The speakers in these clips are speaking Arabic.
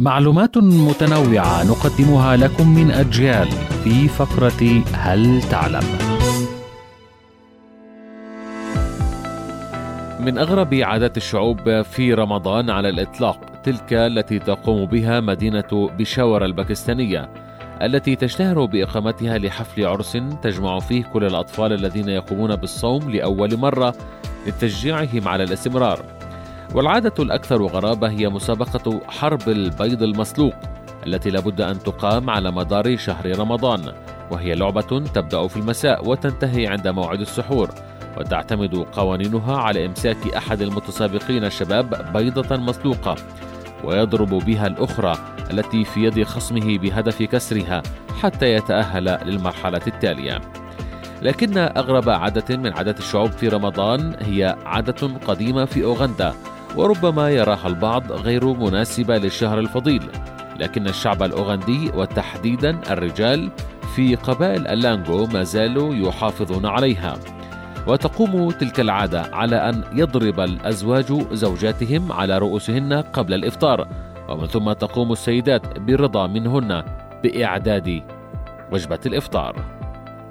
معلومات متنوعة نقدمها لكم من أجيال في فقرة هل تعلم؟ من أغرب عادات الشعوب في رمضان على الإطلاق تلك التي تقوم بها مدينة بشاور الباكستانية التي تشتهر بإقامتها لحفل عرس تجمع فيه كل الأطفال الذين يقومون بالصوم لأول مرة لتشجيعهم على الاستمرار والعادة الأكثر غرابة هي مسابقة حرب البيض المسلوق التي لابد أن تقام على مدار شهر رمضان وهي لعبة تبدأ في المساء وتنتهي عند موعد السحور وتعتمد قوانينها على إمساك أحد المتسابقين الشباب بيضة مسلوقة ويضرب بها الأخرى التي في يد خصمه بهدف كسرها حتى يتأهل للمرحلة التالية. لكن أغرب عادة من عادات الشعوب في رمضان هي عادة قديمة في أوغندا وربما يراها البعض غير مناسبة للشهر الفضيل. لكن الشعب الأوغندي وتحديدا الرجال في قبائل اللانغو ما زالوا يحافظون عليها. وتقوم تلك العادة على أن يضرب الأزواج زوجاتهم على رؤوسهن قبل الإفطار. ومن ثم تقوم السيدات برضا منهن بإعداد وجبة الإفطار.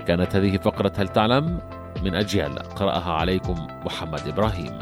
كانت هذه فقرة هل تعلم؟ من أجيال قرأها عليكم محمد إبراهيم.